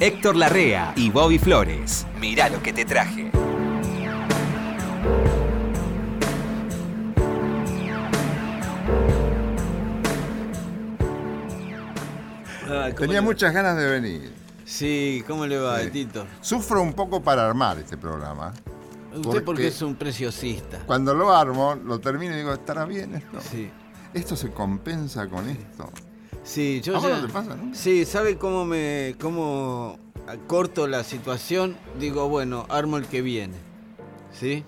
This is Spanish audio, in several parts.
Héctor Larrea y Bobby Flores. Mirá lo que te traje. Ah, ¿cómo Tenía le- muchas ganas de venir. Sí, ¿cómo le va, Sí. Tito? Sufro un poco para armar este programa. Usted Porque- porque es un preciosista. Cuando lo armo, lo termino y digo, ¿estará bien esto? Sí. ¿Esto se compensa con esto? Sí, yo ¿A vos ya- no te pasa, no? Sí, ¿sabe cómo me cómo corto la situación? Digo, bueno, armo el que viene. ¿Sí?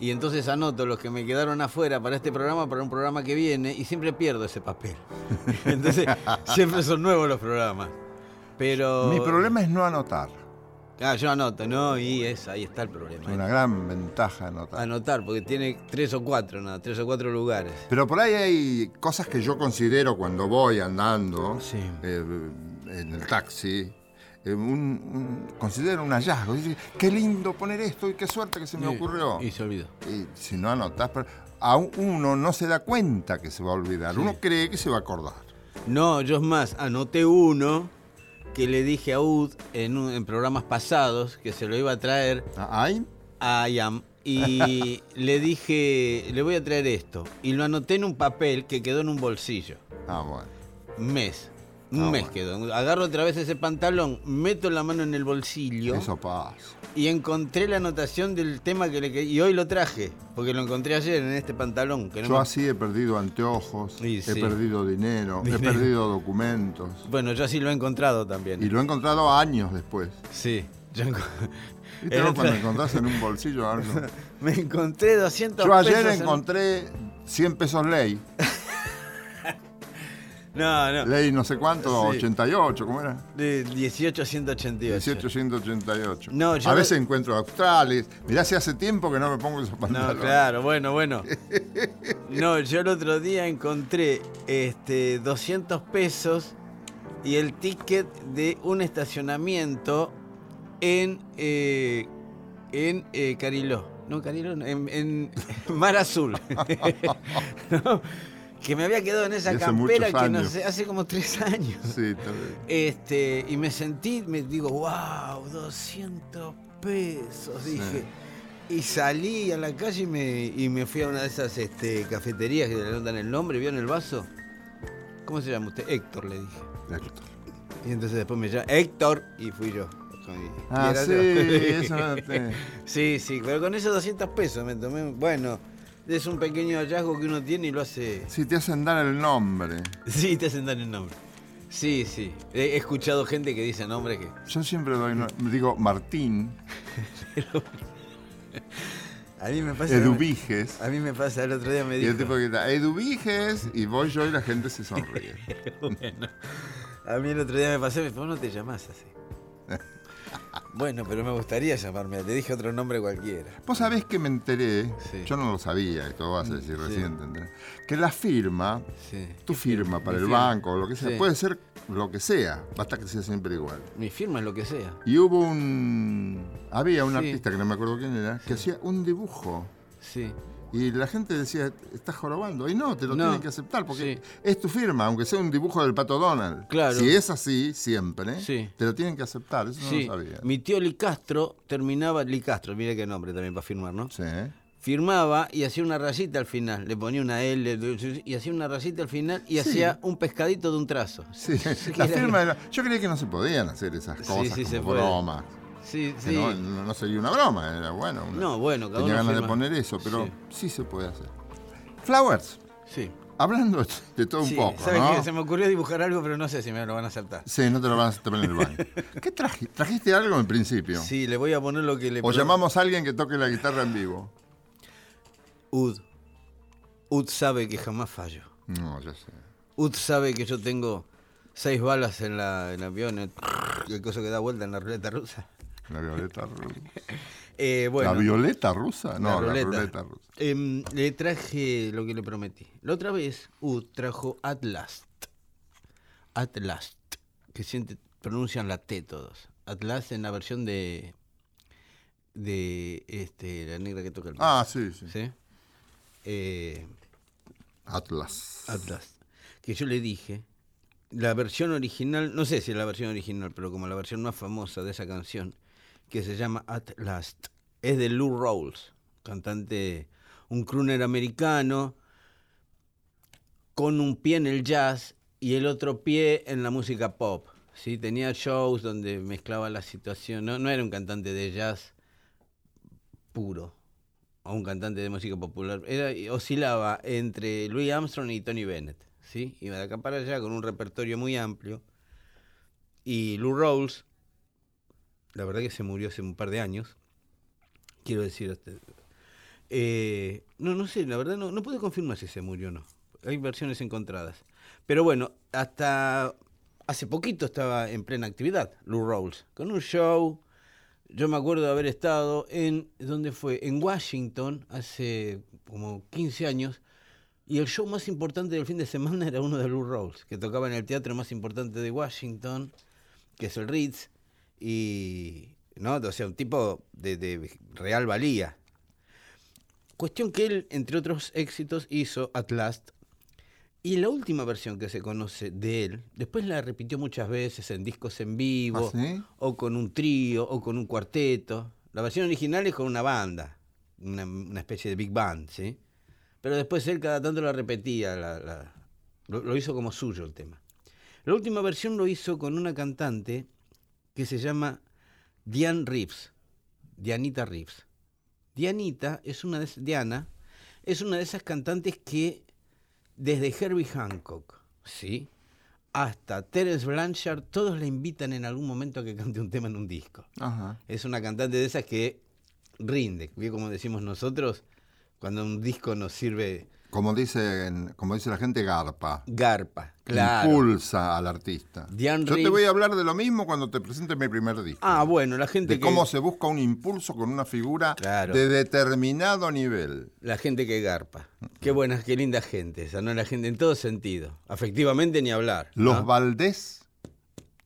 Y entonces anoto los que me quedaron afuera para este programa, para un programa que viene, y siempre pierdo ese papel. Entonces, siempre son nuevos los programas. Pero. Mi problema es no anotar. Ah, yo anoto, ¿no? Y es, ahí está el Es problema. una gran ventaja anotar. Anotar, porque tiene tres o cuatro, nada, tres o cuatro lugares. Pero por ahí hay cosas que yo considero cuando voy andando Sí. eh, en el taxi. eh, un- un- considero un hallazgo. Dice, qué lindo poner esto y qué suerte que se me Y- ocurrió. Y se olvidó. Y si no anotás, pero a uno no se da cuenta que se va a olvidar. Sí. Uno cree que se va a acordar. No, yo es más, anoté uno que le dije a Ud en, un- en programas pasados que se lo iba a traer ¿Ahí? a Ayam y le dije, le voy a traer esto. Y lo anoté en un papel que quedó en un bolsillo. Ah, bueno. Mes. Un Ah, mes bueno. quedó. Agarro otra vez ese pantalón, meto la mano en el bolsillo Eso pasa. y encontré la anotación del tema que le Y hoy lo traje, porque lo encontré ayer en este pantalón. Que no Yo me- así he perdido anteojos, Sí, he sí. perdido dinero, he perdido documentos. Bueno, yo así lo he encontrado también. Y lo he encontrado años después. Sí. Yo enco- ¿Viste El cuando encontrás en un bolsillo algo? Me encontré 200 Yo ayer pesos en- encontré 100 pesos ley. No, no. Ley no sé cuánto, Sí. 88, ¿cómo era? De 1888. 1888. No, yo a no- veces encuentro australes. Mirá si hace tiempo que no me pongo esos No, pantalones. claro, bueno, bueno. No, yo el otro día encontré este 200 pesos y el ticket de un estacionamiento en eh, en eh, Cariló. No, Cariló, no, en, en Mar Azul. No, que me había quedado en esa campera que no sé, hace como tres años. Sí, bien. Este, y me sentí, me digo, wow, 200 pesos, dije. Y salí a la calle y me, y me fui a una de esas este, cafeterías que le notan el nombre, ¿vio en el vaso? ¿Cómo se llama usted? Héctor, le dije. Héctor. Y entonces después me llama Héctor y fui yo. Ah, sí, eso no te- Sí, sí, pero con esos 200 pesos me tomé, bueno, es un pequeño hallazgo que uno tiene y lo hace... Sí, te hacen dar el nombre. Sí, te hacen dar el nombre. Sí, sí. He escuchado gente que dice nombres que... Yo siempre doy, digo Martín, A mí me pasa. Eduviges. A mí me pasa el otro día me Y dijo. el tipo que está, Eduviges, y voy yo y la gente se sonríe. bueno, a mí el otro día me pasó y me dijo, "Vos no te llamás así. bueno, pero me gustaría llamarme. Te dije otro nombre cualquiera. Vos sabés que me enteré, Sí. yo no lo sabía, esto vas a decir Sí. recién, ¿te enterás? que la firma, Sí. tu firma para Mi el firma. banco o lo que sea, puede ser lo que sea, basta que sea siempre igual. Mi firma es lo que sea. Y hubo un. Había un artista que no me acuerdo quién era, que hacía un dibujo. Sí. Y la gente decía, estás jorobando. Y no, te lo No. tienen que aceptar porque Sí. es tu firma, aunque sea un dibujo del pato Donald. Claro. Si es así, siempre, Sí. te lo tienen que aceptar. Eso sí. no lo sabía. Mi tío Licastro terminaba. Licastro, mire qué nombre también para firmar, ¿no? Sí. Firmaba y hacía una rayita al final. Le ponía una L y hacía una rayita al final y hacía un pescadito de un trazo. Sí, la firma era- Yo creía que no se podían hacer esas cosas sí, como se puede. Sí, sí. No, no, no sería una broma, era bueno. una- No, bueno, cada Tenía uno ganas de poner eso, pero Sí. sí. se puede hacer. Flowers, Sí. hablando de todo Sí, un poco, ¿sabes ¿no? qué? Se me ocurrió dibujar algo, pero no sé si me lo van a aceptar. Sí, no te lo van a aceptar en el baño. ¿Qué trajiste? ¿Trajiste algo en principio? Sí, le voy a poner lo que le O pro- llamamos a alguien que toque la guitarra en vivo. Ud. Ud sabe que jamás fallo. No, ya sé. Ud sabe que yo tengo seis balas en la en el avión, el, el coso que da vuelta en la ruleta rusa. La violeta rusa. Eh, bueno, ¿La violeta rusa? No, la ruleta. ruleta rusa. Em, le traje lo que le prometí. La otra vez, Ud trajo At Last. At Last. Que siente, pronuncian la T todos. At Last en la versión de. de este, la negra que toca el Ah, sí, sí. ¿Sí? Eh, Atlas. Atlas. Que yo le dije la versión original, no sé si es la versión original, pero como la versión más famosa de esa canción, que se llama At Last, es de Lou Rawls, cantante, un crooner americano, con un pie en el jazz y el otro pie en la música pop. ¿sí? Tenía shows donde mezclaba la situación, no, no era un cantante de jazz puro, o un cantante de música popular, era, oscilaba entre Louis Armstrong y Tony Bennett. ¿sí? Iba de acá para allá con un repertorio muy amplio. Y Lou Rawls, la verdad que se murió hace un par de años, quiero decir, este, eh, no, no sé, la verdad no, no puedo confirmar si se murió o no. Hay versiones encontradas. Pero bueno, hasta hace poquito estaba en plena actividad Lou Rawls, con un show. Yo me acuerdo de haber estado en, ¿dónde fue? En Washington, hace como 15 años, y el show más importante del fin de semana era uno de Lou Rawls, que tocaba en el teatro más importante de Washington, que es el Ritz, y, ¿no? O sea, un tipo de, de real valía. Cuestión que él, entre otros éxitos, hizo At Last, y la última versión que se conoce de él, después la repitió muchas veces en discos en vivo, ¿Ah, sí? o con un trío, o con un cuarteto. La versión original es con una banda, una, una especie de big band, ¿sí? Pero después él cada tanto la repetía, la- la- lo, lo hizo como suyo el tema. La última versión lo hizo con una cantante que se llama Diane Reeves, Dianita Reeves. Dianita es una de, Diana es una de esas cantantes que desde Herbie Hancock, ¿sí? hasta Terence Blanchard, todos la invitan en algún momento a que cante un tema en un disco. Ajá. Es una cantante de esas que rinde, como decimos nosotros, cuando un disco nos sirve Como dice, como dice la gente, garpa. garpa, claro. Impulsa al artista. Diane Yo te voy a hablar de lo mismo cuando te presente mi primer disco. Ah, bueno, la gente de que cómo se busca un impulso con una figura Claro. de determinado nivel. la gente que garpa. Qué buena, qué linda gente esa, ¿no? La gente en todo sentido. Afectivamente ni hablar. ¿no? Los Valdés,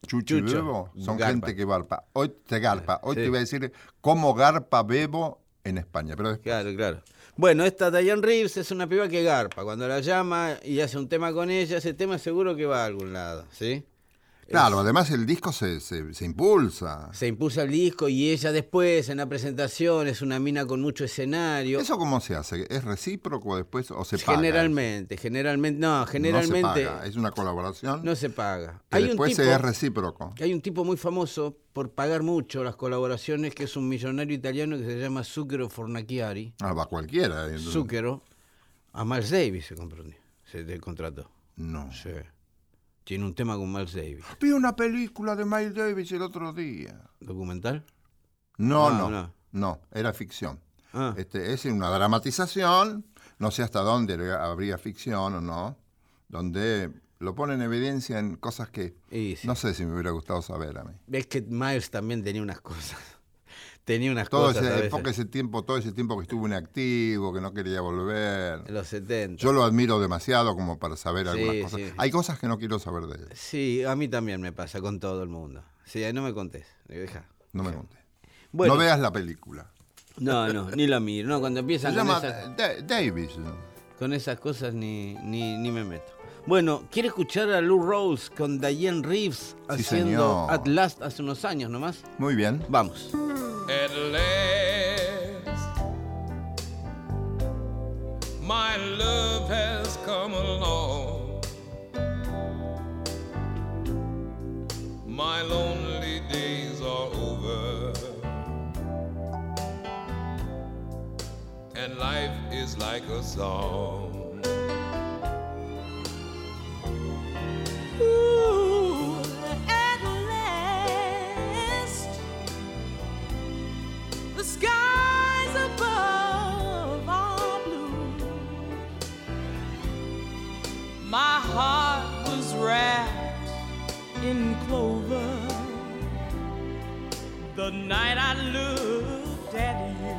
Chucho, y Bebo, son garpa. gente que garpa. Hoy te garpa. Hoy Sí. te voy a decir cómo garpa Bebo en España. Pero después, Claro, claro. Bueno, esta Diane Reeves es una piba que garpa. Cuando la llama y hace un tema con ella, ese tema seguro que va a algún lado, ¿sí? Claro, además el disco se, se- se impulsa. Se impulsa el disco y ella después en la presentación es una mina con mucho escenario. ¿Eso cómo se hace? ¿Es recíproco después o se paga? generalmente, generalmente, no, No generalmente se paga. Es una colaboración no se paga. que Hay un, después tipo, es recíproco. hay un tipo muy famoso por pagar mucho las colaboraciones, que es un millonario italiano que se llama Zucchero Fornacchiari. Ah, va cualquiera. eh, Zucchero, a Miles Davis se compró, se contrató. No. Sí. Tiene un tema con Miles Davis. Vi una película de Miles Davis el otro día. ¿Documental? No, No, no, no. no, era ficción. Ah, Este, es una dramatización, no sé hasta dónde habría ficción o no, donde lo pone en evidencia en cosas que sí. no sé si me hubiera gustado saber a mí. Es que Miles también tenía unas cosas. Tenía unas Todo cosas a ese, veces, porque ese tiempo, todo ese tiempo que estuvo inactivo, que no quería volver. en los 70. Yo lo admiro demasiado como para saber Sí, algunas cosas. sí. Hay cosas que no quiero saber de él. Sí, a mí también me pasa con todo el mundo. Sí, no me contés. Deja. No me conté. Bueno, no veas la película. no, no, ni la miro. No, cuando Se empiezan con, llama esas, Da- Davis. con esas cosas ni, ni, ni me meto. Bueno, ¿quiere escuchar a Lou Rawls con Diane Reeves haciendo. At Last hace unos años nomás? Muy bien. Vamos. Last, my love has come along. My lonely days are over, and life is like a song. The night I looked at you.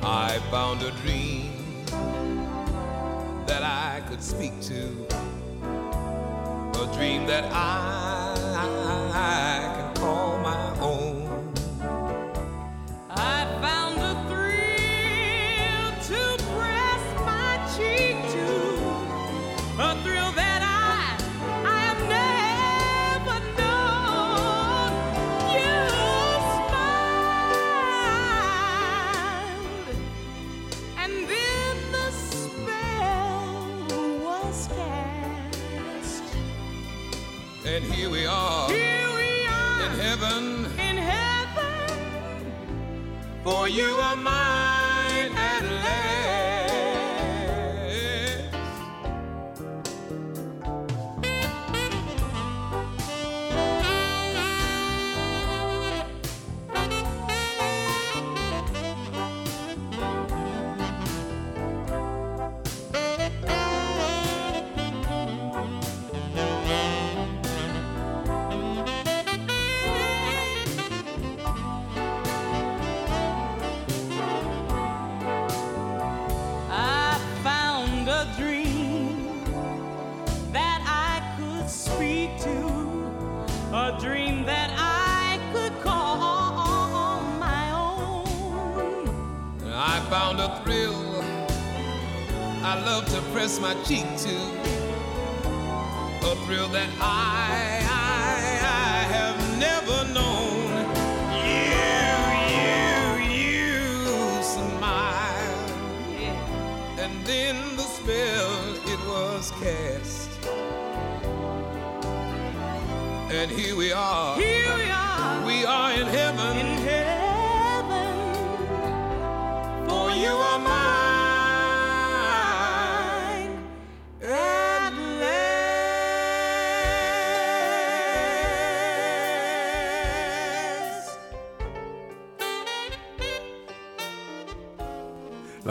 I found a dream that I could speak to, a dream that I can call my own.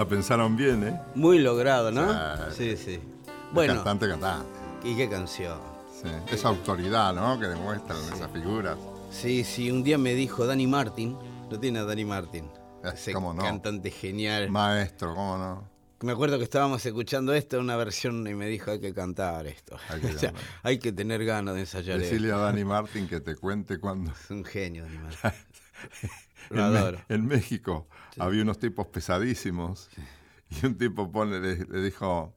La pensaron bien, ¿eh? Muy logrado, ¿no? Sí. Sí, sí. Bueno, Cantante, cantante. ¿y qué canción? Sí. Esa autoridad, ¿no? Que demuestran esas figuras. Sí, sí, un día me dijo Dani Martin, lo tiene a Dani Martin, Eh, ese cómo no. cantante genial. Maestro, ¿cómo no? Me acuerdo que estábamos escuchando esto, una versión, y me dijo, hay que cantar esto. Hay que O sea, cantar. hay que tener ganas de ensayar Decirle esto. a Dani Martin que te cuente cuando. Es un genio, Dani Martin. Lo En, Me- adoro. en México había unos tipos pesadísimos y un tipo pone, le, le dijo,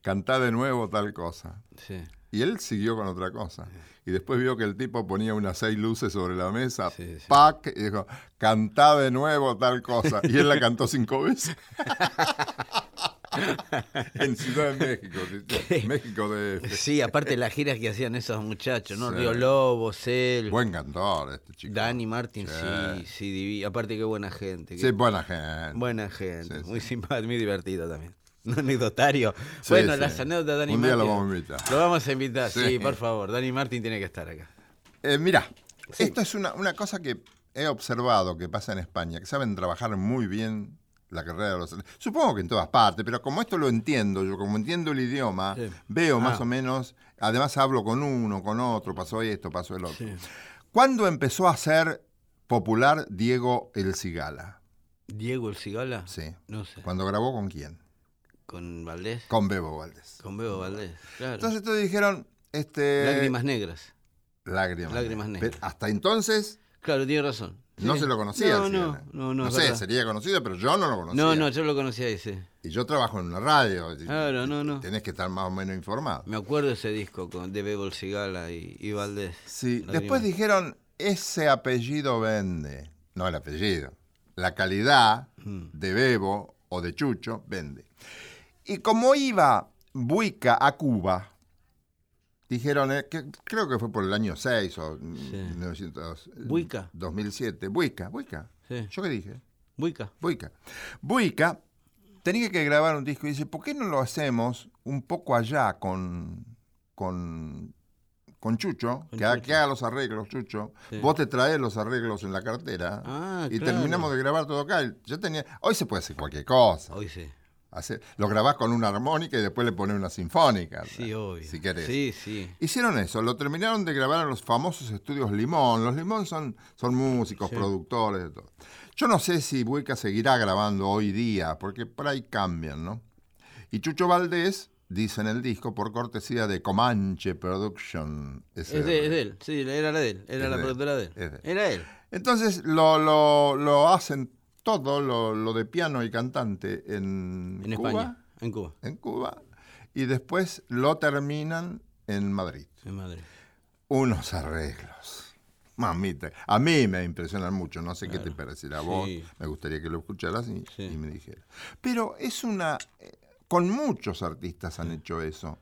cantá de nuevo tal cosa. Sí. Y él siguió con otra cosa. Y después vio que el tipo ponía unas seis luces sobre la mesa, Sí, sí. ¡pac! Y dijo, cantá de nuevo tal cosa. Y él la cantó cinco veces. en Ciudad de México. ¿sí? México de... Sí, aparte las giras que hacían esos muchachos, ¿no? Sí. Río Lobos, él, Buen cantor este chico. Dani Martin, Sí. sí, sí, divi- Aparte qué buena gente. Sí, buena gente. Buena gente, muy simpático, muy divertido también. Un anecdotario. Bueno, las anécdotas de Dani Un Martin. día lo vamos a invitar. Lo vamos a invitar, sí, por favor. Dani Martin tiene que estar acá. Eh, mira, esto es una, una cosa que he observado que pasa en España, que saben trabajar muy bien la carrera de los... Supongo que en todas partes, pero como esto lo entiendo, yo como entiendo el idioma, Sí. veo más Ah. o menos, además hablo con uno, con otro, pasó esto, pasó el otro. Sí. ¿Cuándo empezó a ser popular Diego El Cigala? Diego el Cigala. Sí. No sé. ¿Cuando grabó con quién? Con Valdés. Con Bebo Valdés. Con Bebo Valdés. Claro. Entonces todos dijeron, este... Lágrimas negras. Lágrimas. Lágrimas negras. Pero hasta entonces Claro, tiene razón. No se lo conocía. No, no, no, no. es sé, sería conocido, pero yo no lo conocía. No, no, yo lo conocía ese. Y yo trabajo en una radio. Claro, no, no. Tenés que estar más o menos informado. Me acuerdo ese disco con, de Bebo el Cigala y, y Valdés. Sí, después dijeron, ese apellido vende. No el apellido. La calidad Mm. de Bebo o de Chucho vende. Y como iba Buica a Cuba, dijeron, eh, que creo que fue por el año 6 o mm, 1900, Buica. 2007. Buica, Buica. Sí. ¿Yo qué dije? Buica. Buica. Buica tenía que grabar un disco y dice, ¿por qué no lo hacemos un poco allá con, con, con Chucho? Con que, ha- Chucho. que haga los arreglos, Chucho. Sí. Vos te traes los arreglos en la cartera Ah, y claro. terminamos de grabar todo acá. Yo tenía, hoy se puede hacer cualquier cosa. Hoy sí. Hacer- lo grabás con una armónica y después le pones una sinfónica. Sí, obvio. Si querés. Sí, sí. Hicieron eso, lo terminaron de grabar en los famosos estudios Limón. Los Limón son, son músicos, Sí. productores, de todo. Yo no sé si Buica seguirá grabando hoy día, porque por ahí cambian, ¿no? Y Chucho Valdés dice en el disco, por cortesía de Comanche Production. Es de, es de él, sí, era la de él, era Es la de productora de él. es de él. Era él. Entonces lo, lo, lo hacen todo, lo, lo de piano y cantante en, En Cuba, España, en Cuba, en Cuba, y después lo terminan en Madrid. en Madrid. unos arreglos. Mamita, a mí me impresionan mucho, no sé qué te parecerá a vos, Sí. me gustaría que lo escucharas y, Sí. y me dijeras. Pero es una, eh, con muchos artistas han hecho eso.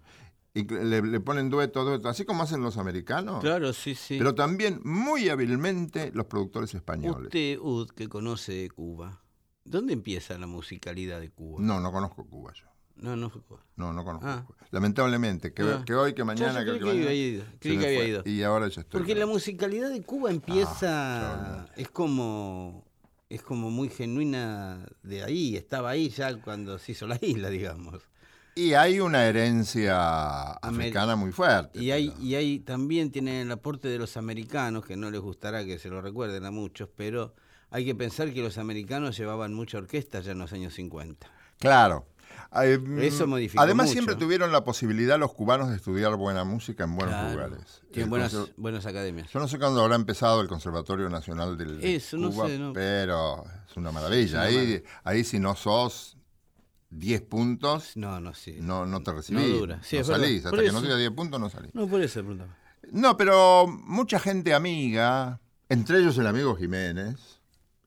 Y le, le ponen dueto, dueto, así como hacen los americanos. Claro, sí, sí. Pero también muy hábilmente los productores españoles. Usted, Ud, que conoce Cuba, ¿dónde empieza la musicalidad de Cuba? No, no conozco Cuba yo. no, no fue Cuba. No, no conozco Ah. Cuba. Lamentablemente, que, Ah. que hoy, que mañana, yo que, creí que mañana, había ido, creí que había ido. Y ahora ya estoy. Porque la musicalidad de Cuba empieza, Ah, es como, es como muy genuina de ahí, estaba ahí ya cuando se hizo la isla, digamos. Y hay una herencia africana muy fuerte. Y hay, pero- y hay también tienen el aporte de los americanos, que no les gustará que se lo recuerden a muchos, pero hay que pensar que los americanos llevaban mucha orquesta ya en los años 50. Claro. Eh, mm, Eso modificó Además, mucho. siempre tuvieron la posibilidad los cubanos de estudiar buena música en buenos Claro. lugares. Tienen El buenas, buenas academias. Yo no sé cuándo habrá empezado el Conservatorio Nacional del Eso, no Cuba, sé, no. pero es una maravilla. Es una ahí, ahí si no sos 10 puntos, No, no, sí. no, no te recibís. No dura. Sí, no salís. Por Hasta que no eso. tengas 10 puntos, no salís. No, por eso preguntaba. No, pero mucha gente amiga, entre ellos el amigo Jiménez,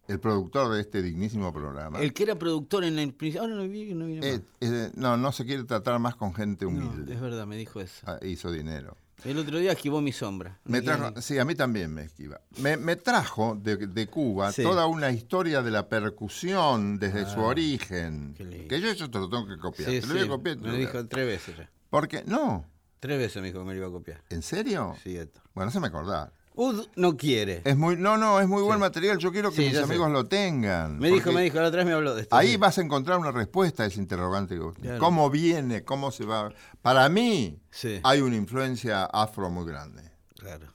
el productor de este dignísimo programa. El que era productor en el principio. Ahora no no viene eh, más. eh, no, no se quiere tratar más con gente No, humilde. es verdad, me dijo eso. Ah, hizo dinero. El otro día esquivó mi sombra. Me trajo, sí, a mí también me esquiva. Me, me trajo de, de Cuba Sí. toda una historia de la percusión desde su Ah, origen. Que yo eso te lo tengo que copiar. Sí, te lo voy a copiar. me lo dijo tres veces ya. Porque, no, Tres veces me dijo que me lo iba a copiar. ¿en serio? Sí, esto. Bueno, se me acordar. Ud no quiere. Es muy, no, no, es muy buen material. Yo quiero que Sí, mis sé. amigos lo tengan. me dijo, me dijo, la otra vez me habló de esto. Ahí vas a encontrar una respuesta a ese interrogante. que- Claro. ¿Cómo viene? ¿Cómo se va? Para mí, Sí. hay una influencia afro muy grande. Claro.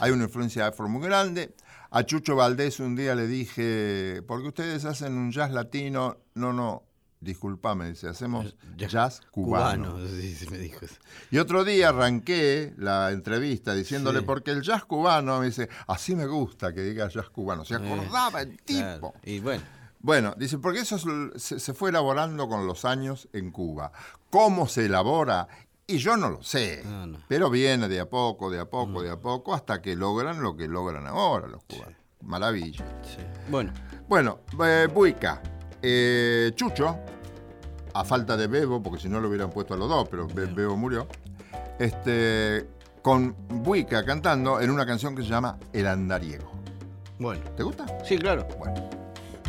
Hay una influencia afro muy grande. A Chucho Valdés un día le dije, porque ustedes hacen un jazz latino, no, no, disculpame, dice, hacemos jazz, cubano. Sí, sí, me dijo eso. Y otro día arranqué la entrevista diciéndole, Sí. porque el jazz cubano, me dice, así me gusta que diga jazz cubano. Se acordaba el tipo. Eh, Claro. Y bueno, Bueno, dice, porque eso se, se fue elaborando con los años en Cuba. ¿Cómo se elabora? Y yo no lo sé, No, no. pero viene de a poco, de a poco, de a poco, hasta que logran lo que logran ahora los cubanos. Maravilla. sí. Bueno, Bueno, eh, Buica, eh, Chucho, a falta de Bebo, porque si no lo hubieran puesto a los dos, pero Be- Bebo murió, este, con Buica cantando en una canción que se llama El Andariego. bueno. ¿Te gusta? Sí, claro. Bueno.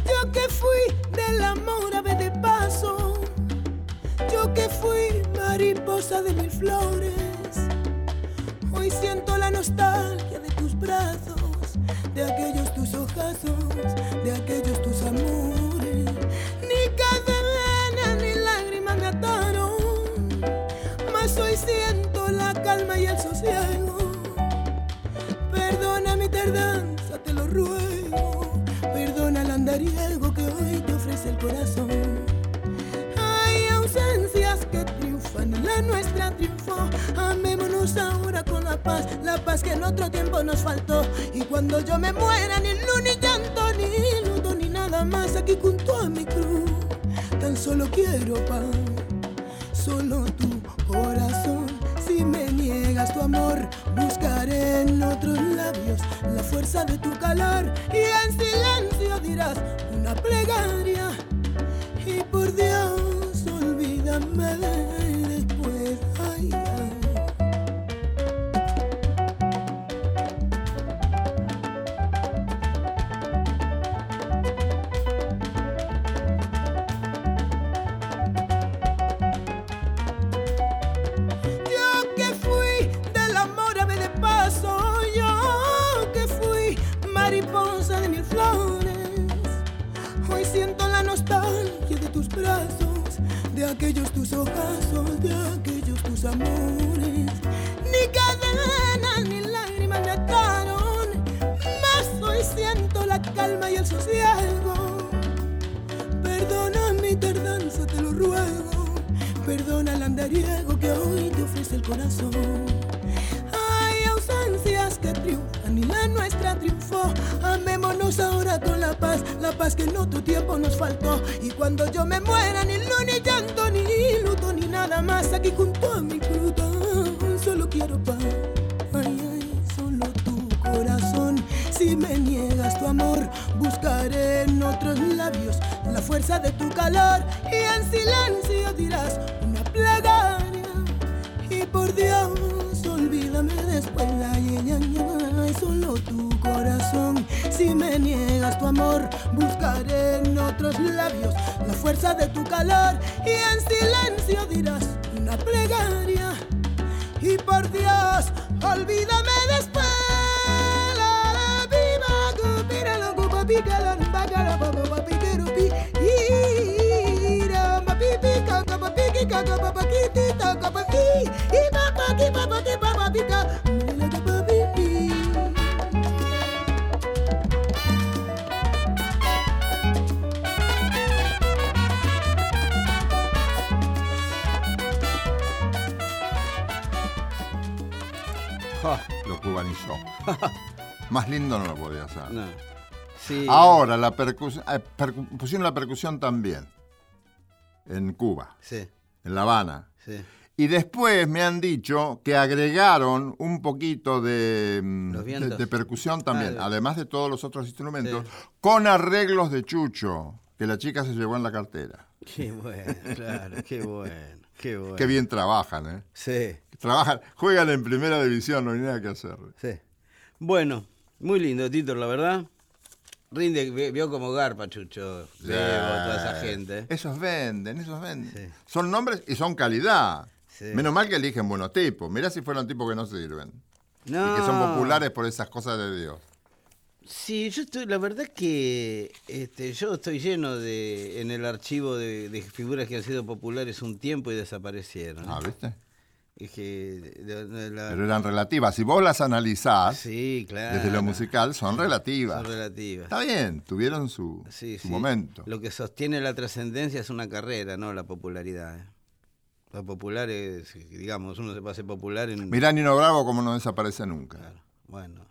Yo que fui del amor ave de paso, yo que fui mariposa de mil flores, hoy siento la nostalgia de tus brazos, de aquellos tus ojazos, de aquellos tus amores. Lágrimas me ataron, mas hoy siento la calma y el sosiego. Perdona mi tardanza, te lo ruego. Perdona el andariego que hoy te ofrece el corazón. Hay ausencias que triunfan la nuestra triunfó. Amémonos ahora con la paz, la paz que en otro tiempo nos faltó. Y cuando yo me muera, ni luz, ni llanto, ni luto, ni nada más aquí junto a mi cruz. Tan solo quiero paz solo tu corazón. Si me niegas tu amor, buscaré en otros labios la fuerza de tu calor y en silencio dirás una plegaria. Y por Dios, andariego que hoy te ofrece el corazón. Hay ausencias que triunfan y la nuestra triunfó. Amémonos ahora con la paz, la paz que en otro tiempo nos faltó. Y cuando yo me muera, ni luz, ni llanto, ni luto, ni nada más. Aquí junto a mi fruta, solo quiero paz. Ay, ay, solo tu corazón. Si me niegas tu amor, buscaré en otros labios la fuerza de tu calor. Y en silencio dirás plegaria. Y por Dios, olvídame después. Ay, ay, ay, solo tu corazón. Si me niegas tu amor, buscaré en otros labios la fuerza de tu calor. Y en silencio dirás una plegaria. Y por Dios, olvídame después. La, la, viva, Lo cubanizó. Más lindo no lo podía hacer. no. Sí. Ahora, la percusión, eh, percu- pusieron la percusión también. En Cuba, Sí, en La Habana. sí. Y después me han dicho que agregaron un poquito de, mm, de, percusión también, Ah, además de todos los otros instrumentos, Sí. con arreglos de Chucho, que la chica se llevó en la cartera. Qué bueno, claro, qué bueno, qué bueno. Qué bien trabajan, ¿eh? Sí, Trabajan, juegan en primera división, no hay nada que hacer. sí. Bueno, muy lindo, Tito, la verdad. Rinde, vi- vio como garpa, Chucho, Bebo, toda esa gente. Esos venden, esos venden. Sí. Son nombres y son calidad. Sí. Menos mal que eligen buenos tipos. Mirá si fueron tipos que no sirven. No. Y que son populares por esas cosas de Dios. Sí, yo estoy, la verdad que este, yo estoy lleno de, en el archivo de, de figuras que han sido populares un tiempo y desaparecieron. Ah, ¿viste? Es que de- de la- Pero eran relativas. Si vos las analizás, sí, claro. desde lo musical, son relativas. Son relativas. Está bien, tuvieron su, Sí, su sí. momento. Lo que sostiene la trascendencia es una carrera, no la popularidad. ¿eh? La popular es, digamos, uno se hacer popular en... Mirá Nino Bravo como no desaparece nunca. Claro, bueno.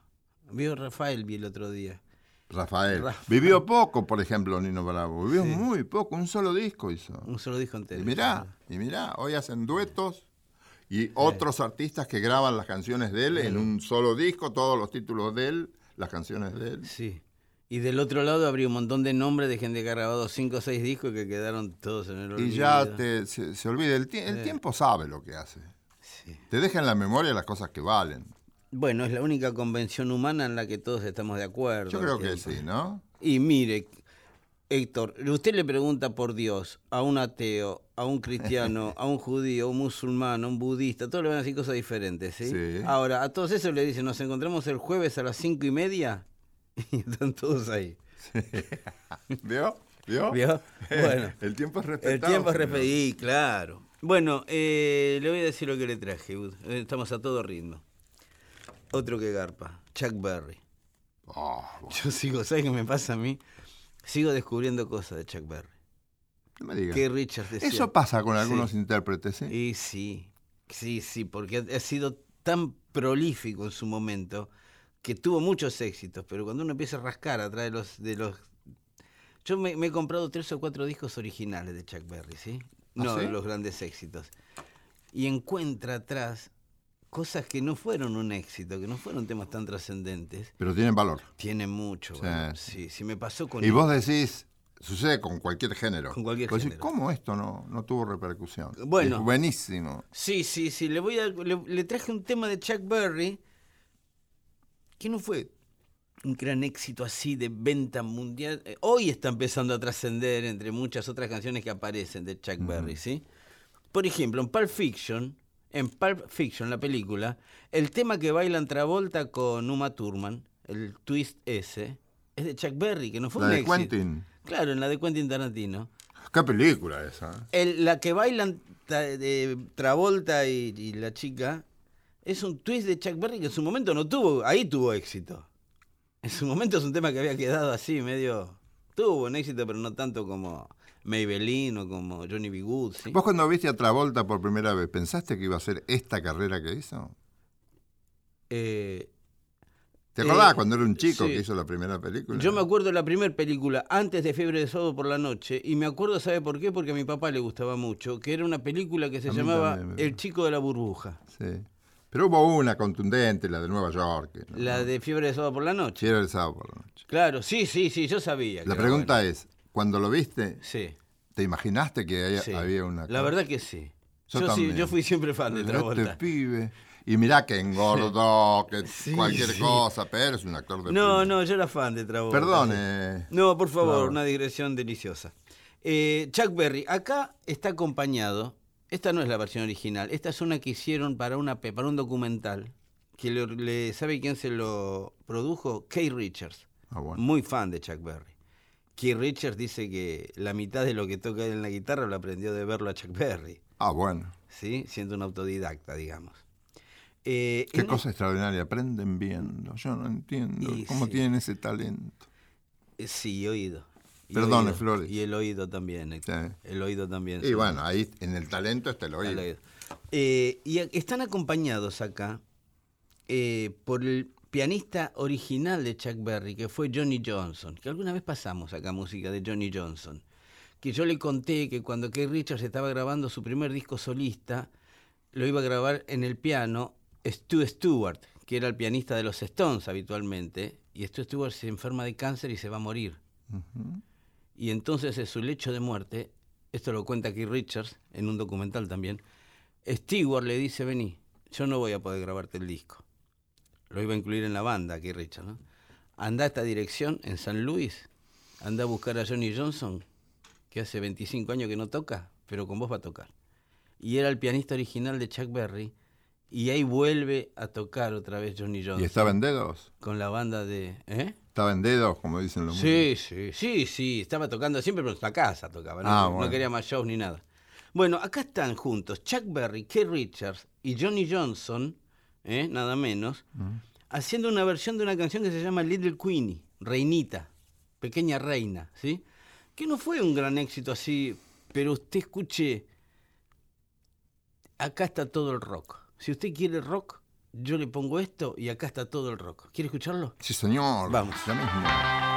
Vio Rafael, vi el otro día. Rafael. Rafa. Vivió poco, por ejemplo, Nino Bravo. Vivió muy poco, un solo disco hizo. Un solo disco entero. Y mirá, y mirá, hoy hacen duetos y otros artistas que graban las canciones de él en un solo disco, todos los títulos de él, las canciones de él. Sí. Y del otro lado habría un montón de nombres de gente que ha grabado cinco o seis discos y que quedaron todos en el olvido. Y ya te- se, se olvida, el, tie- el tiempo sabe lo que hace. Sí. Te deja en la memoria las cosas que valen. Bueno, es la única convención humana en la que todos estamos de acuerdo. Yo creo que sí, ¿no? Y mire, Héctor, usted le pregunta por Dios a un ateo, a un cristiano, a un judío, a un musulmán, a un budista, todos le van a decir cosas diferentes, ¿sí? Sí. Ahora, a todos esos le dicen, nos encontramos el jueves a las cinco y media y están todos ahí. ¿Vio? ¿Vio? ¿Vio? Bueno, el tiempo es respetado. el tiempo es repetido, claro. Bueno, eh, le voy a decir lo que le traje. Eh, estamos a todo ritmo. Otro que garpa, Chuck Berry. Oh, Yo sigo, ¿sabes qué me pasa a mí? Sigo descubriendo cosas de Chuck Berry. no me digas. Que Richard decía. Eso pasa con algunos Sí. intérpretes, ¿sí? Y sí, sí, sí, porque ha- sido tan prolífico en su momento que tuvo muchos éxitos, pero cuando uno empieza a rascar atrás de los... De los yo me, me he comprado tres o cuatro discos originales de Chuck Berry, ¿sí? ¿Ah, No sí? los grandes éxitos. Y encuentra atrás cosas que no fueron un éxito, que no fueron temas tan trascendentes. Pero tienen valor. Tiene mucho, Sí. valor, sí, sí, me pasó con... Y vos decís, sucede con cualquier género. Con cualquier decís, género. ¿cómo esto no, no tuvo repercusión? Bueno. Es buenísimo. Sí, sí, sí. Le voy a, le, le traje un tema de Chuck Berry que no fue un gran éxito así de venta mundial. Eh, Hoy está empezando a trascender entre muchas otras canciones que aparecen de Chuck Berry, ¿sí? Por ejemplo, en Pulp Fiction, en Pulp Fiction, la película, el tema que bailan Travolta con Uma Thurman, el twist ese, es de Chuck Berry, que no fue La un de éxito. Quentin. Claro, en la de Quentin Tarantino. ¿Qué película esa? El- la que bailan de Travolta y, y la chica es un twist de Chuck Berry que en su momento no tuvo, ahí tuvo éxito. En su momento es un tema que había quedado así, medio. Tuvo buen éxito, pero no tanto como Maybelline o como Johnny B. Good. ¿sí? ¿Vos cuando viste a Travolta por primera vez, pensaste que iba a ser esta carrera que hizo? Eh, ¿Te acordás Eh, cuando era un chico sí. que hizo la primera película? yo me acuerdo de la primera película, antes de Fiebre de Sábado por la Noche, y me acuerdo, ¿sabe por qué? Porque a mi papá le gustaba mucho, que era una película que se A llamaba también El. Chico de la Burbuja. Sí. Pero hubo una contundente, la de Nueva York. ¿no? La de Fiebre de Sábado por la Noche. Era el sábado por la noche. Claro, sí, sí, sí, yo sabía. La pregunta bueno. es, cuando lo viste, Sí, ¿te imaginaste que haya- sí. había una... La verdad que sí. Yo, Yo, sí, yo fui siempre fan de Este Travolta. pibe. Y mirá que engordó, que Sí, cualquier sí. cosa, pero es un actor de No, no, yo era fan de Travolta. Perdone. No, por favor, una digresión deliciosa. Eh, Chuck Berry, acá está acompañado. Esta no es la versión original, esta es una que hicieron para, una, para un documental. Que le, le- ¿Sabe quién se lo produjo? Kay Richards. Ah, bueno. Muy fan de Chuck Berry. Kay Richards dice que la mitad de lo que toca en la guitarra lo aprendió de verlo a Chuck Berry, Ah, bueno. ¿sí? siendo un autodidacta, digamos. Eh, Qué cosa extraordinaria. Aprenden viendo. Yo no entiendo Y cómo sí. tienen ese talento. eh, Sí, oído. Y Perdone, oído. Flores. Y el oído también. Sí. El oído también. Y sí. bueno, ahí en el talento está el oído. oído. Eh, y están acompañados acá eh, por el pianista original de Chuck Berry, que fue Johnny Johnson, que alguna vez pasamos acá música de Johnny Johnson, que yo le conté que cuando Keith Richards estaba grabando su primer disco solista, lo iba a grabar en el piano Stu Stewart, que era el pianista de los Stones habitualmente, y Stu Stewart se enferma de cáncer y se va a morir. Y entonces en su lecho de muerte, esto lo cuenta Keith Richards en un documental también, Stewart le dice, vení, yo no voy a poder grabarte el disco. Lo iba a incluir en la banda, Keith Richards, ¿no? Anda a esta dirección en San Luis, anda a buscar a Johnny Johnson, que hace 25 años que no toca, pero con vos va a tocar. Y era el pianista original de Chuck Berry, y ahí vuelve a tocar otra vez Johnny Johnson. ¿Y estaba en dedos? Con la banda de... ¿Eh? Estaba en dedos, como dicen los Sí, sí, sí, sí, estaba tocando siempre, pero en la casa tocaba, ¿no? Ah, No quería más shows ni nada. Bueno, acá están juntos Chuck Berry, Keith Richards y Johnny Johnson, ¿eh? nada menos, haciendo una versión de una canción que se llama Little Queenie, Reinita, Pequeña Reina, ¿sí? Que no fue un gran éxito así, pero usted escuche, acá está todo el rock. Si usted quiere rock, yo le pongo esto y acá está todo el rock. ¿Quiere escucharlo? Sí, señor. Vamos. Ya mismo.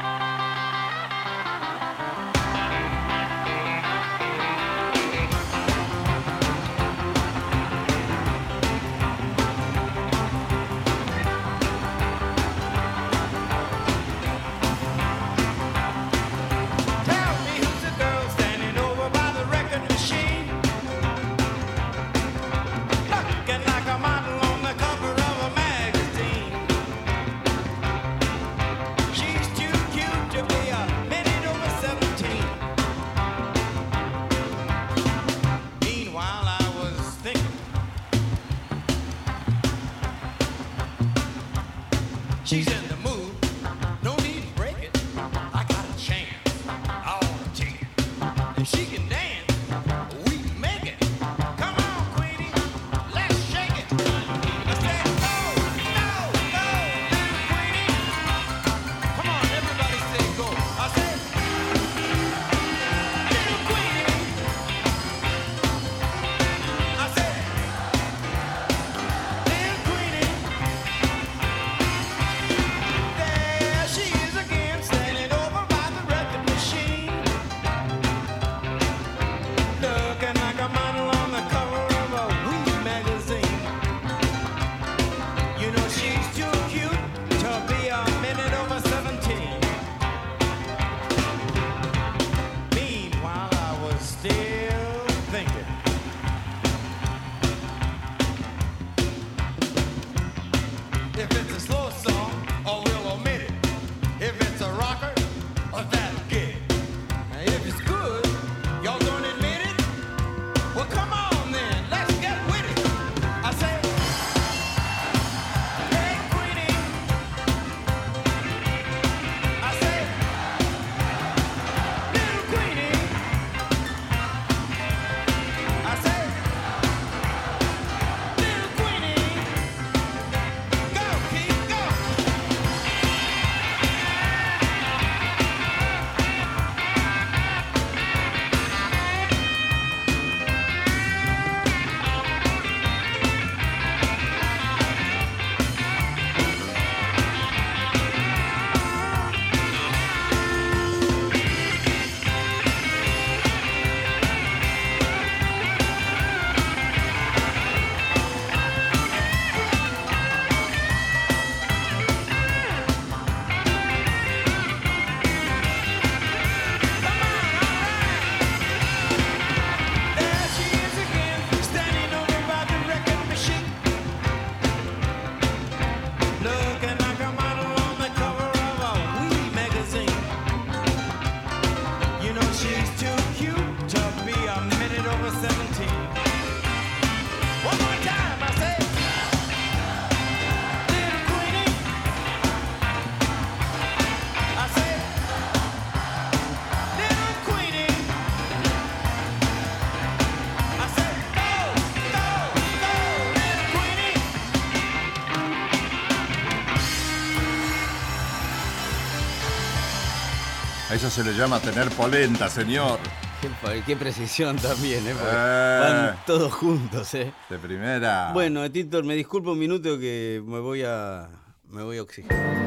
Se le llama tener polenta, señor. Qué, qué precisión también, ¿eh? Porque Eh. Van todos juntos, ¿eh? De primera. Bueno, Tito, me disculpo un minuto que me voy a. me voy a oxigenar.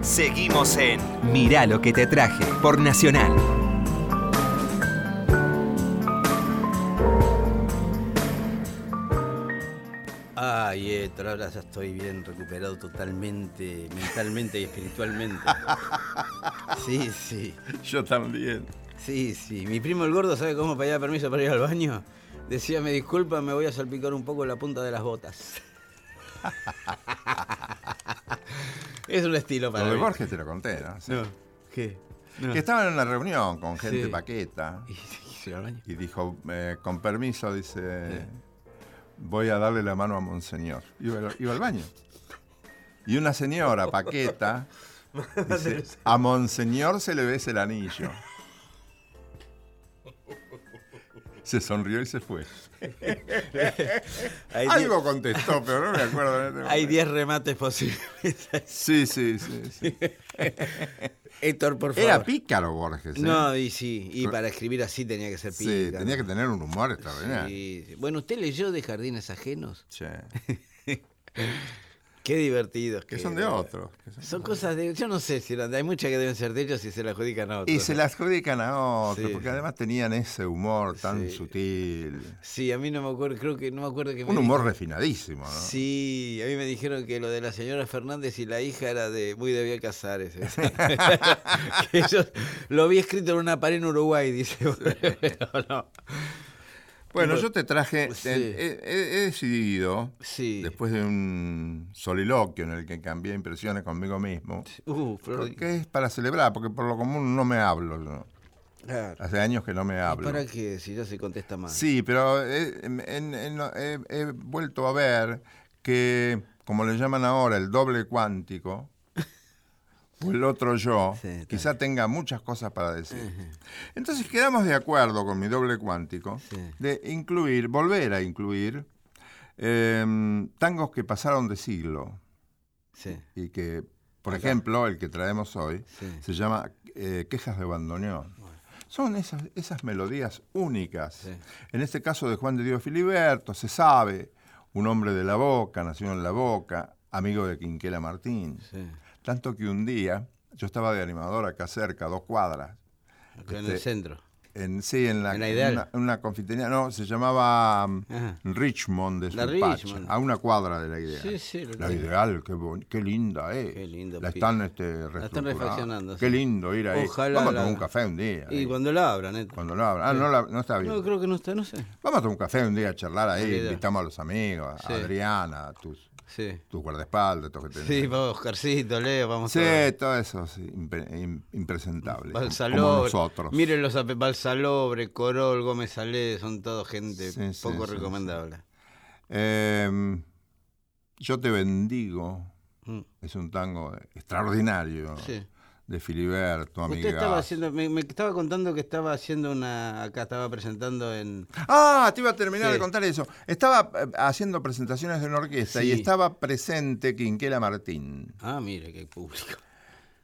Seguimos en Mirá lo que te traje por Nacional. Ay, Héctor, ahora ya estoy bien recuperado totalmente, mentalmente y espiritualmente. Sí, sí. Yo también. Sí, sí. Mi primo el gordo sabe cómo pedir permiso para ir al baño. Decía, me disculpa, me voy a salpicar un poco la punta de las botas. es un estilo para Lo mí. Borges te lo conté, ¿no? Sí. No, ¿qué? No. Que estaban en una reunión con gente Sí. paqueta ¿Y baño? y dijo, eh, con permiso, dice, voy a darle la mano a Monseñor. Iba, al- iba al baño. Y una señora paqueta dice, a Monseñor se le ves el anillo. Se sonrió y se fue. Algo contestó, pero no me acuerdo. en este Hay momento. 10 remates posibles. Sí, sí, sí. sí. Héctor, por favor. Era pícaro Borges. ¿eh? No, y sí, y para escribir así tenía que ser Sí, pícaro. tenía que tener un humor extraordinario. Sí, sí. Bueno, ¿usted leyó de Jardines Ajenos? Sí. Qué divertidos. Que son de otros. son- Son cosas de... Yo no sé si eran de... Hay muchas que deben ser de ellos y se las adjudican a otros. Y se las adjudican a otros, Sí. porque además tenían ese humor tan Sí. sutil. Sí, a mí no me acuerdo, creo que no me acuerdo que me Un humor dijo- refinadísimo, ¿no? Sí, a mí me dijeron que lo de la señora Fernández y la hija era de muy de Bia Casares. que ellos lo vi escrito en una pared en Uruguay, dice. Pero no. Bueno, yo te traje, sí. he, decidido, Sí. después de un soliloquio en el que cambié impresiones conmigo mismo, Uh, que es para celebrar, porque por lo común no me hablo. yo. Claro. Hace años que no me ¿Y hablo. ¿Para qué? Si ya se contesta más. Sí, pero he, en- en- en- he- he vuelto a ver que, como le llaman ahora, el doble cuántico, o el otro yo, Sí, quizá tenga muchas cosas para decir. Entonces quedamos de acuerdo con mi doble cuántico Sí. de incluir, volver a incluir em, tangos que pasaron de siglo Sí. y que, por ejemplo, el que traemos hoy se llama eh, Quejas de Bandoneón. Son esas, esas melodías únicas. En este caso de Juan de Dios Filiberto, se sabe, un hombre de la Boca, nació en la Boca, amigo de Quinquela Martín. Tanto que un día, yo estaba de animador acá cerca, dos cuadras, Acá en Este, el centro. en, sí, en la En la Ideal. una, una confitería, no, se llamaba Ajá. Richmond de La Richmond. a una cuadra de la Ideal. Sí, sí, La tengo. Ideal, qué, bon- qué linda es. Qué lindo La están, este, La están refaccionando, Qué sí. lindo ir ahí. Ojalá Vamos a la- tomar un café un día. Y ahí, cuando la abran, ¿eh? cuando lo abran. Ah, no, la- no está bien. No, creo que no está, no sé. Vamos a tomar un café un día a charlar ahí, invitamos a los amigos, a. Adriana, a tus, Sí. tus guardaespaldas, estos que. Sí, vamos, Oscarcito, Leo, vamos Sí, todos. todo eso sí, impre- im- impresentable. como Balsalobre. nosotros. Miren los Balsalobre, Corol, Gómez Salé, son todo gente Sí, sí, poco sí, recomendable. Eh, yo te bendigo. Mm. Es un tango extraordinario Sí. De Filiberto, Usted amiga. estaba haciendo, me, me estaba contando que estaba haciendo una, acá estaba presentando en, Ah, te iba a terminar Sí. de contar eso. Estaba eh, haciendo presentaciones de una orquesta y estaba presente Quinquela Martín. ah, mire qué público.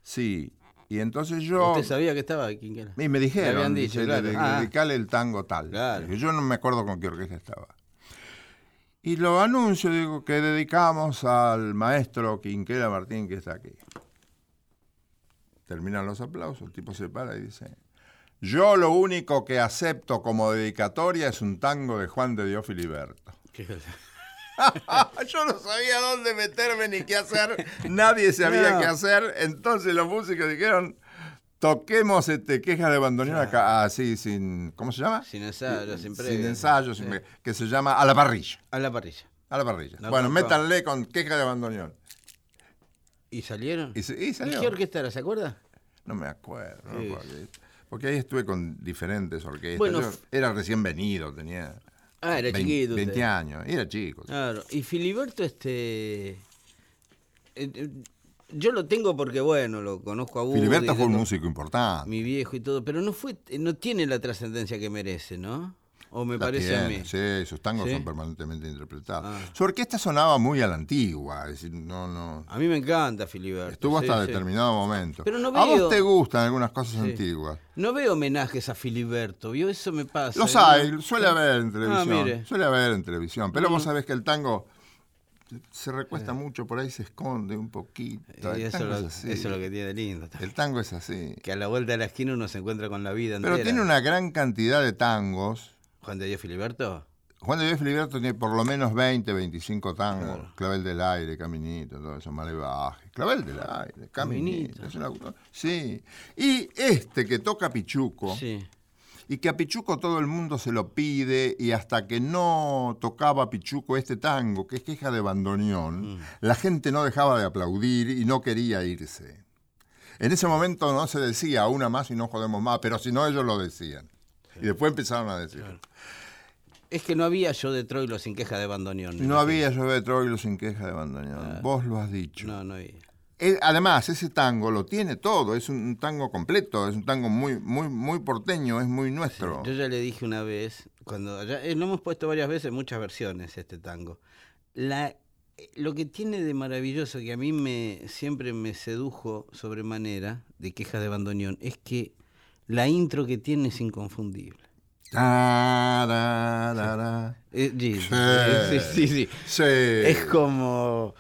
Sí. Y entonces yo. ¿Usted sabía que estaba era? Y me dijeron, habían dicho, dice, claro. de- Ah. dedicale el tango tal. Claro. Yo no me acuerdo con qué orquesta estaba. Y lo anuncio, digo, que dedicamos al maestro Quinquela Martín que está aquí. Terminan los aplausos, el tipo se para y dice, yo lo único que acepto como dedicatoria es un tango de Juan de Dios Filiberto. ¿Qué- Yo no sabía dónde meterme ni qué hacer, nadie sabía No. qué hacer, entonces los músicos dijeron, toquemos este queja de bandoneón acá, así sin, ¿cómo se llama? Sin ensayo, sin Sin previo. ensayo, sin Sí. pre- que se llama A la parrilla, A la parrilla. a la parrilla. No, bueno, métanle con queja de bandoneón. ¿Y salieron? Y, y ¿Y salió. qué orquesta era? ¿Se acuerda? No me acuerdo, no me acuerdo. porque ahí estuve con diferentes orquestas. Bueno, Yo era recién venido, tenía Ah, era 20, chiquito. usted. 20 años, era chico. Claro. Y Filiberto, este. eh, eh, yo lo tengo porque, bueno, lo conozco a Woody, Filiberto fue un músico importante. Mi viejo y todo, pero no fue, no tiene la trascendencia que merece, ¿no? ¿O me parece a mí? Sí, sus tangos ¿Sí? son permanentemente interpretados. Ah. Su orquesta sonaba muy a la antigua, es decir, no, no. A mí me encanta Filiberto. Estuvo hasta sí. determinado momento. Pero no A vos te gustan algunas cosas antiguas. No veo homenajes a Filiberto, ¿vio? Eso me pasa. Los ¿eh? hay, suele haber en televisión. mire. suele haber en televisión. Pero vos Mm. sabés que el tango se recuesta mucho, por ahí se esconde un poquito. Y eso, lo- es así. eso es lo que tiene lindo. El tango es así. Que a la vuelta de la esquina uno se encuentra con la vida entera. Pero tiene una gran cantidad de tangos. Juan de Dios Filiberto. Juan de Dios Filiberto tiene por lo menos 20, 25 tangos. Claro. Clavel del aire, Caminito, todo eso, Malevaje. Clavel del aire, Caminito. Caminito. es una- sí. Y este que toca Pichuco, Sí. y que a Pichuco todo el mundo se lo pide, y hasta que no tocaba Pichuco este tango, que es queja de bandoneón, Mm. la gente no dejaba de aplaudir y no quería irse. En ese momento no se decía una más y no jodemos más, pero si no ellos lo decían. Y después empezaron a decir. Es que no había yo de Troilo sin queja de bandoneón. No había lluvia de Troilo sin queja de bandoneón. Vos lo has dicho. No, no había. Eh, además, ese tango lo tiene todo, es un, tango completo, es un tango muy, muy, muy porteño, es muy nuestro. Yo ya le dije una vez, cuando ya, eh, lo hemos puesto varias veces, muchas versiones este tango. La, eh, lo que tiene de maravilloso que a mí me siempre me sedujo sobremanera de quejas de bandoneón es que la intro que tiene es inconfundible. Tararara. Eh, sí, Sí. sí, sí, sí. Sí. Es como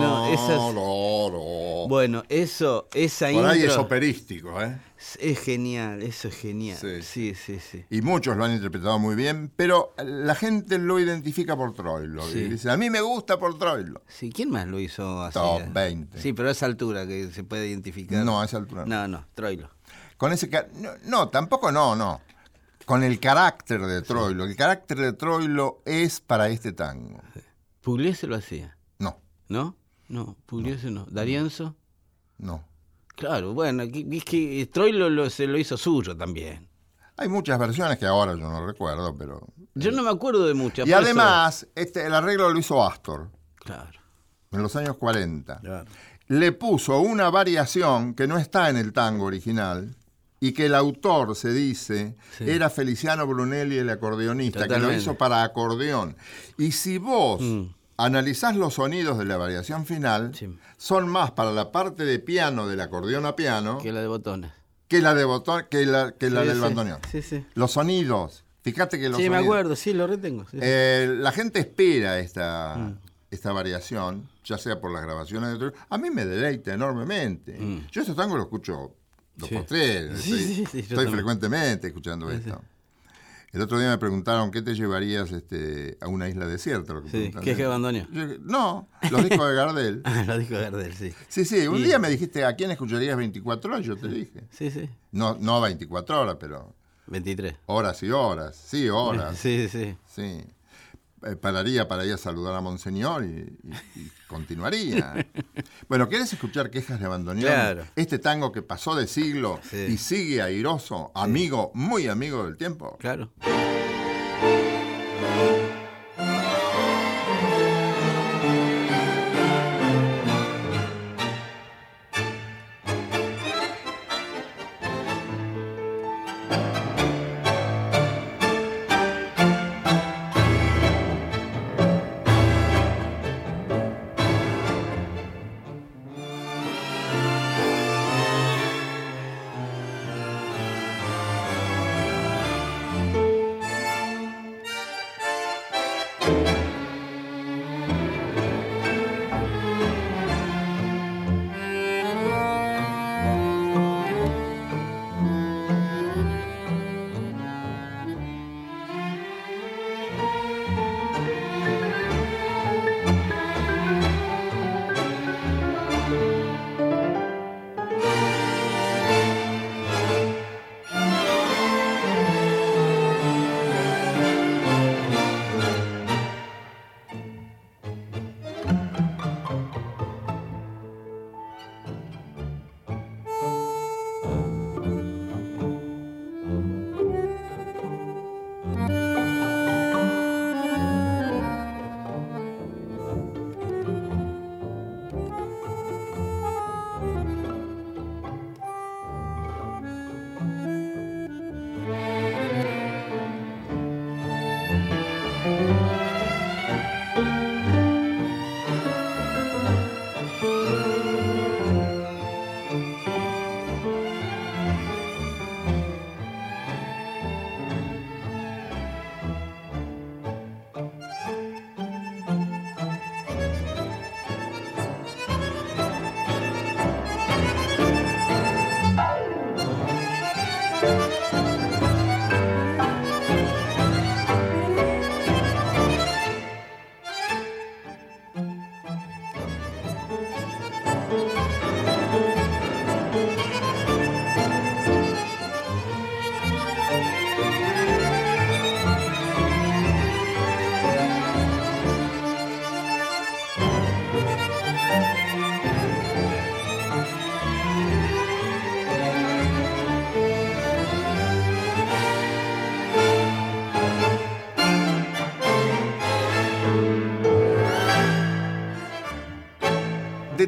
no, esas- no, no. bueno, eso, esa Por ahí es operístico, ¿eh? es, genial, eso es genial. Sí. Sí, sí, sí. Y muchos lo han interpretado muy bien, pero la gente lo identifica por Troilo. Sí. Y dice, a mí me gusta por Troilo. Sí, ¿quién más lo hizo así? Top 20. Sí, pero a esa altura que se puede identificar. No, a esa altura no. No, Troilo. Con ese no, no, tampoco no, no. Con el carácter de Troilo. El carácter de Troilo es para este tango. Pugliese lo hacía, No, ¿no? No, Pugliese no. ¿Darienzo? no. Claro, bueno, es que Troilo lo, se lo hizo suyo también. Hay muchas versiones que ahora yo no recuerdo, pero. Yo no me acuerdo de muchas. Y además, este, el arreglo lo hizo Astor Claro, en los años 40. claro. Le puso una variación que no está en el tango original y que el autor, se dice, Sí. era Feliciano Brunelli, el acordeonista, que lo hizo para acordeón. Y si vos Mm. analizás los sonidos de la variación final, Sí. son más para la parte de piano del acordeón a piano Que la de botones. que la, de botón, que la, que la Sí, del sí, bandoneón. Sí, sí. Los sonidos, fíjate que los Sí, me acuerdo, sí, lo retengo. eh, la gente espera esta, Mm. esta variación, ya sea por las grabaciones de otro- A mí me deleita enormemente. Mm. Yo este tango lo escucho dos Sí. por tres. Sí, estoy sí, estoy también. frecuentemente escuchando esto. El otro día me preguntaron qué te llevarías este, a una isla desierta. lo que Sí. ¿qué es que abandonó? Dije, No, los discos de Gardel. Ah, lo dijo Gardel, sí. Sí, sí, un día me dijiste, ¿a quién escucharías 24 horas? Yo te dije. Sí, sí. No, no 24 horas, pero 23. horas y horas. Sí, horas. Sí, sí. Sí. Eh, pararía para ir a saludar a Monseñor y, y- y continuaría. bueno, ¿quieres escuchar quejas de abandoneón? Claro. Este tango que pasó de siglo Sí. y sigue airoso, amigo, muy amigo del tiempo. Claro.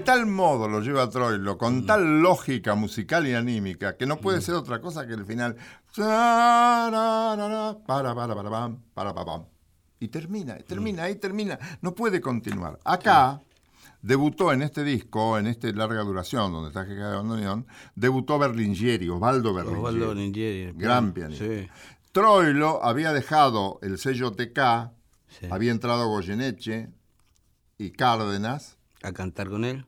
Tal modo lo lleva Troilo, con Mm. tal lógica musical y anímica, que no puede ser otra cosa que el final. Para, para, para, pam. Y termina, termina, ahí termina. No puede continuar. Acá debutó en este disco, en este larga duración, donde está Jeca de Bandoneón, debutó Berlingieri, Osvaldo Berlingieri. Osvaldo Ningieri. Gran pianista. Sí. Troilo había dejado el sello TK, Sí. había entrado Goyeneche y Cárdenas A cantar con él.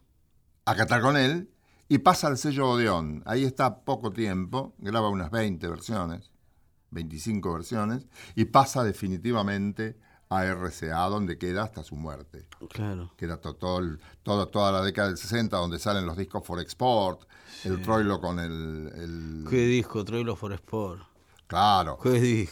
A cantar con él y pasa al sello Odeón. Ahí está poco tiempo, graba unas 20 versiones, 25 versiones, y pasa definitivamente a RCA, donde queda hasta su muerte. Claro. Queda to- todo todo- toda la década del 60, donde salen los discos for export, el Troilo con el... el- ¿Qué disco? Troilo for Sport. Claro.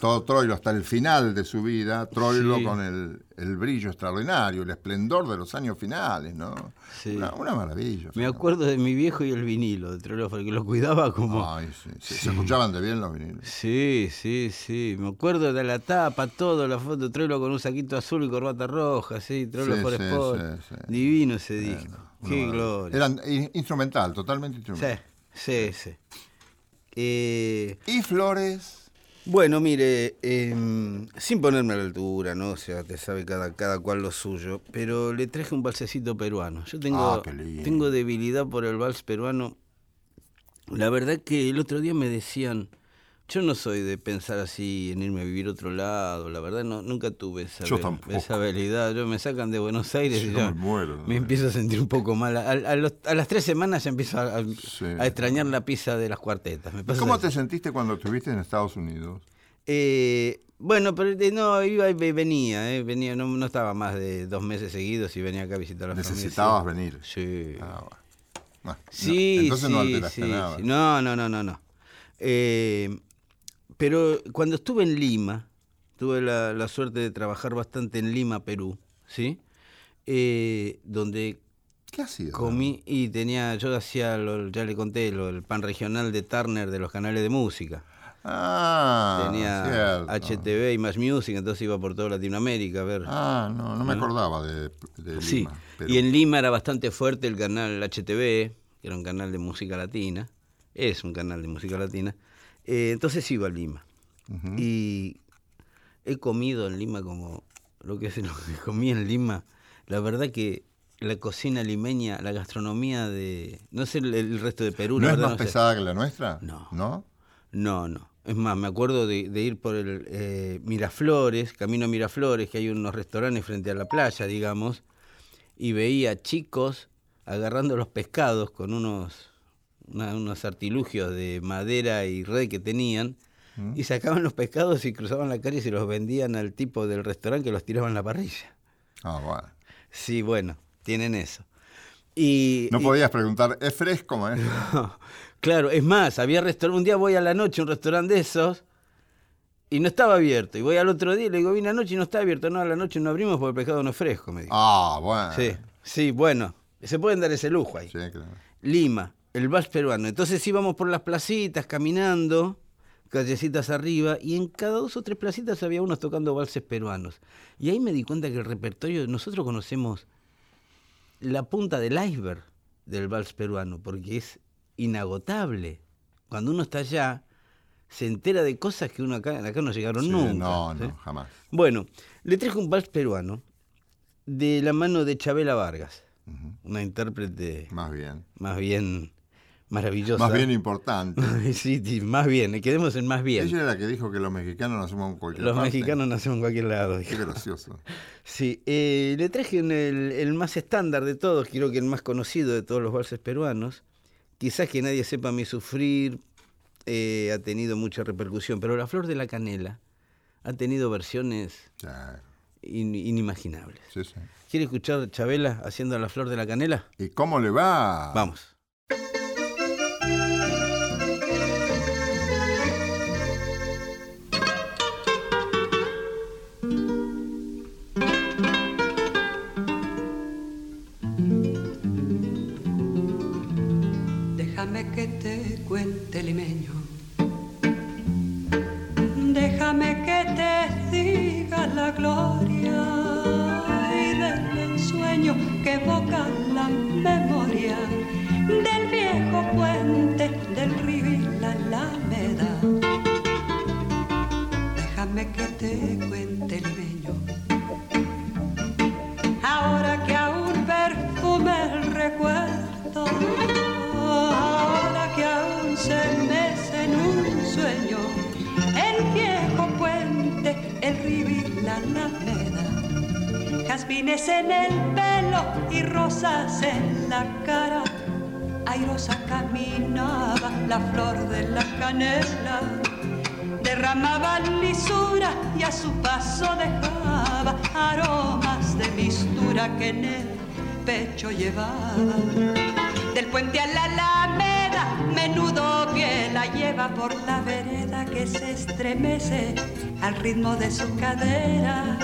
Todo Troilo hasta el final de su vida, Troilo Sí. con el, el brillo extraordinario, el esplendor de los años finales, ¿no? Sí. Una, una maravilla. Me acuerdo de mi viejo y el vinilo de Troilo que lo cuidaba como. Ay, sí, sí, Se escuchaban de bien los vinilos. Sí, sí, sí. Me acuerdo de la tapa, todo, la foto, Troilo con un saquito azul y corbata roja, sí, Troilo Sí, sí, Sport. sí, sí. Divino ese disco. Qué gloria. Eran instrumental, totalmente Sí, instrumental. sí, sí. Eh, Y Flores. Bueno, mire, em, sin ponerme a la altura, ¿no? O sea, te sabe cada, cada cual lo suyo, pero le traje un balsecito peruano. Yo tengo, Ah, tengo debilidad por el vals peruano. La verdad que el otro día me decían, yo no soy de pensar así en irme a vivir a otro lado, la verdad no, nunca tuve esa, Yo esa habilidad. Yo me sacan de Buenos Aires y Yo me muero, me ¿no? empiezo a sentir un poco mal. A, a los- a las tres semanas ya empiezo a, a- Sí. a extrañar la pizza de las cuartetas. Me pasa ¿Cómo así. te sentiste cuando estuviste en Estados Unidos? Eh, bueno, pero eh, no, iba y ve- venía, eh, venía no, no estaba más de dos meses seguidos y venía acá a visitar a la Necesitabas familia. venir. Sí. Ah, bueno. No, Sí, entonces no alteraste nada. No, no, no, no, no. Eh, pero cuando estuve en Lima, tuve la, la suerte de trabajar bastante en Lima, Perú, ¿sí? Eh, donde ¿Qué hacías? comí y tenía, yo hacía, lo- ya le conté, lo, el pan regional de Turner de los canales de música. Ah, tenía cierto. HTV y Más Music, entonces iba por toda Latinoamérica a ver. Ah, no, no me acordaba de, de Sí, Lima. y en Lima era bastante fuerte el canal HTV, que era un canal de música latina, es un canal de música latina, eh, entonces iba a Lima. Y he comido en Lima como lo que es lo que comí en Lima. La verdad que la cocina limeña, la gastronomía de... No sé el, el resto de Perú, ¿No la es verdad más no sé. pesada que la nuestra? No. ¿No? No, no. Es más, me acuerdo de, de ir por el eh, Miraflores, camino a Miraflores, que hay unos restaurantes frente a la playa, digamos, y veía chicos agarrando los pescados con unos, una- unos artilugios de madera y red que tenían, y sacaban los pescados y cruzaban la calle y se los vendían al tipo del restaurante que los tiraba en la parrilla. Ah, bueno. Sí, bueno, tienen eso. Y, No y- podías preguntar, ¿es fresco, maestro? claro, es más, había restaurante, un día voy a la noche a un restaurante de esos y no estaba abierto. Y voy al otro día y le digo, vine anoche y no está abierto. No, a la noche no abrimos porque el pescado no es fresco, me dijo. Ah, bueno. Sí, sí, bueno, se pueden dar ese lujo ahí. Sí, claro. Lima, el vals peruano. Entonces íbamos por las placitas caminando, callecitas arriba, y en cada dos o tres placitas había unos tocando valses peruanos. Y ahí me di cuenta que el repertorio, nosotros conocemos la punta del iceberg del vals peruano, porque es inagotable. Cuando uno está allá, se entera de cosas que uno acá, acá no llegaron Sí, nunca. no, ¿sí? no, jamás. Bueno, le traje un vals peruano de la mano de Chabela Vargas, una intérprete Más bien. más bien maravillosa. Más bien importante. sí, sí, más bien, quedemos en más bien. Ella era la que dijo que los mexicanos nacemos en cualquier Los parte. mexicanos nacemos en cualquier lado. Qué gracioso. Sí, eh, le traje el, el más estándar de todos, creo que el más conocido de todos los valses peruanos. Quizás que nadie sepa mi sufrir, eh, ha tenido mucha repercusión, pero La Flor de la Canela ha tenido versiones Claro. in- inimaginables. Sí, sí. ¿Quiere escuchar Chabela haciendo La Flor de la Canela? ¿Y cómo le va? Vamos. Déjame en el pelo y rosas en la cara. Airosa caminaba la flor de la canela, derramaba lisura y a su paso dejaba aromas de mistura que en el pecho llevaba. Del puente a la alameda, menudo pie la lleva por la vereda que se estremece al ritmo de su cadera.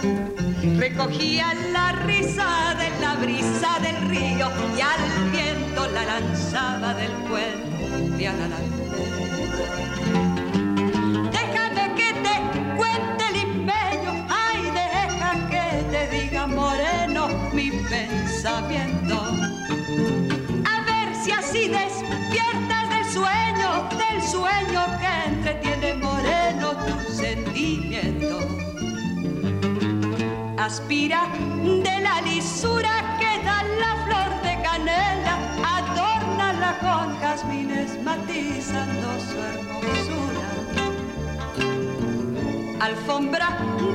Recogía la risa de la brisa del río y al viento la lanzaba del puente a la. Déjame que te cuente el empeño, ay, deja que te diga moreno mi pensamiento. A ver si así despiertas del sueño, del sueño que entretiene sentimiento. Aspira de la lisura que da la flor de canela, adórnala con jazmines matizando su hermosura. Alfombra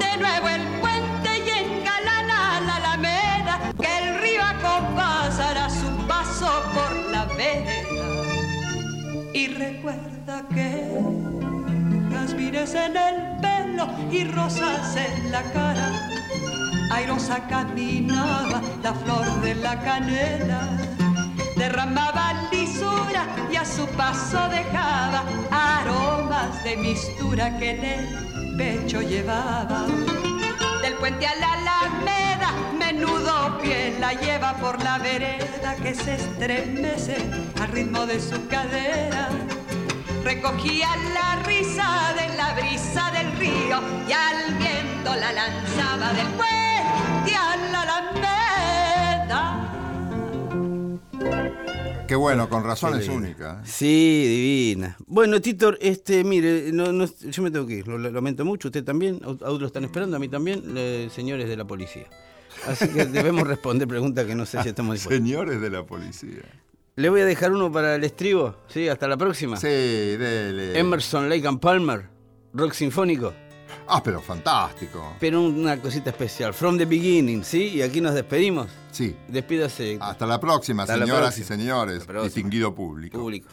de nuevo el puente y engalana la alameda, que el río acompasará su paso por la vereda. Y recuerda que jazmines en el pelo y rosas en la cara. Airosa caminaba la flor de la canela, derramaba lisura y a su paso dejaba aromas de mistura que en el pecho llevaba. Del puente a la alameda, menudo pie la lleva por la vereda que se estremece al ritmo de su cadera recogía la risa de la brisa del río y al viento la lanzaba del puente a la alameda. Qué bueno, con razón Qué es única. ¿eh? Sí, divina. Bueno, Titor, este, mire, no, no- yo me tengo que ir, lo, lo lamento mucho, usted también, a otros lo están esperando, a mí también, eh, señores de la policía. Así que debemos responder preguntas que no sé si estamos dispuestos. Señores de la policía. Le voy a dejar uno para el estribo, sí, hasta la próxima. Sí, dele. Emerson, Lake and Palmer, rock sinfónico, Ah, pero fantástico. pero una cosita especial, From the Beginning, ¿sí? Y aquí nos despedimos. Sí. Despídase, Hasta la próxima, Hasta la señoras próxima. y señores, distinguido público. público.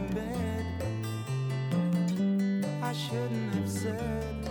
In bed. I shouldn't have said,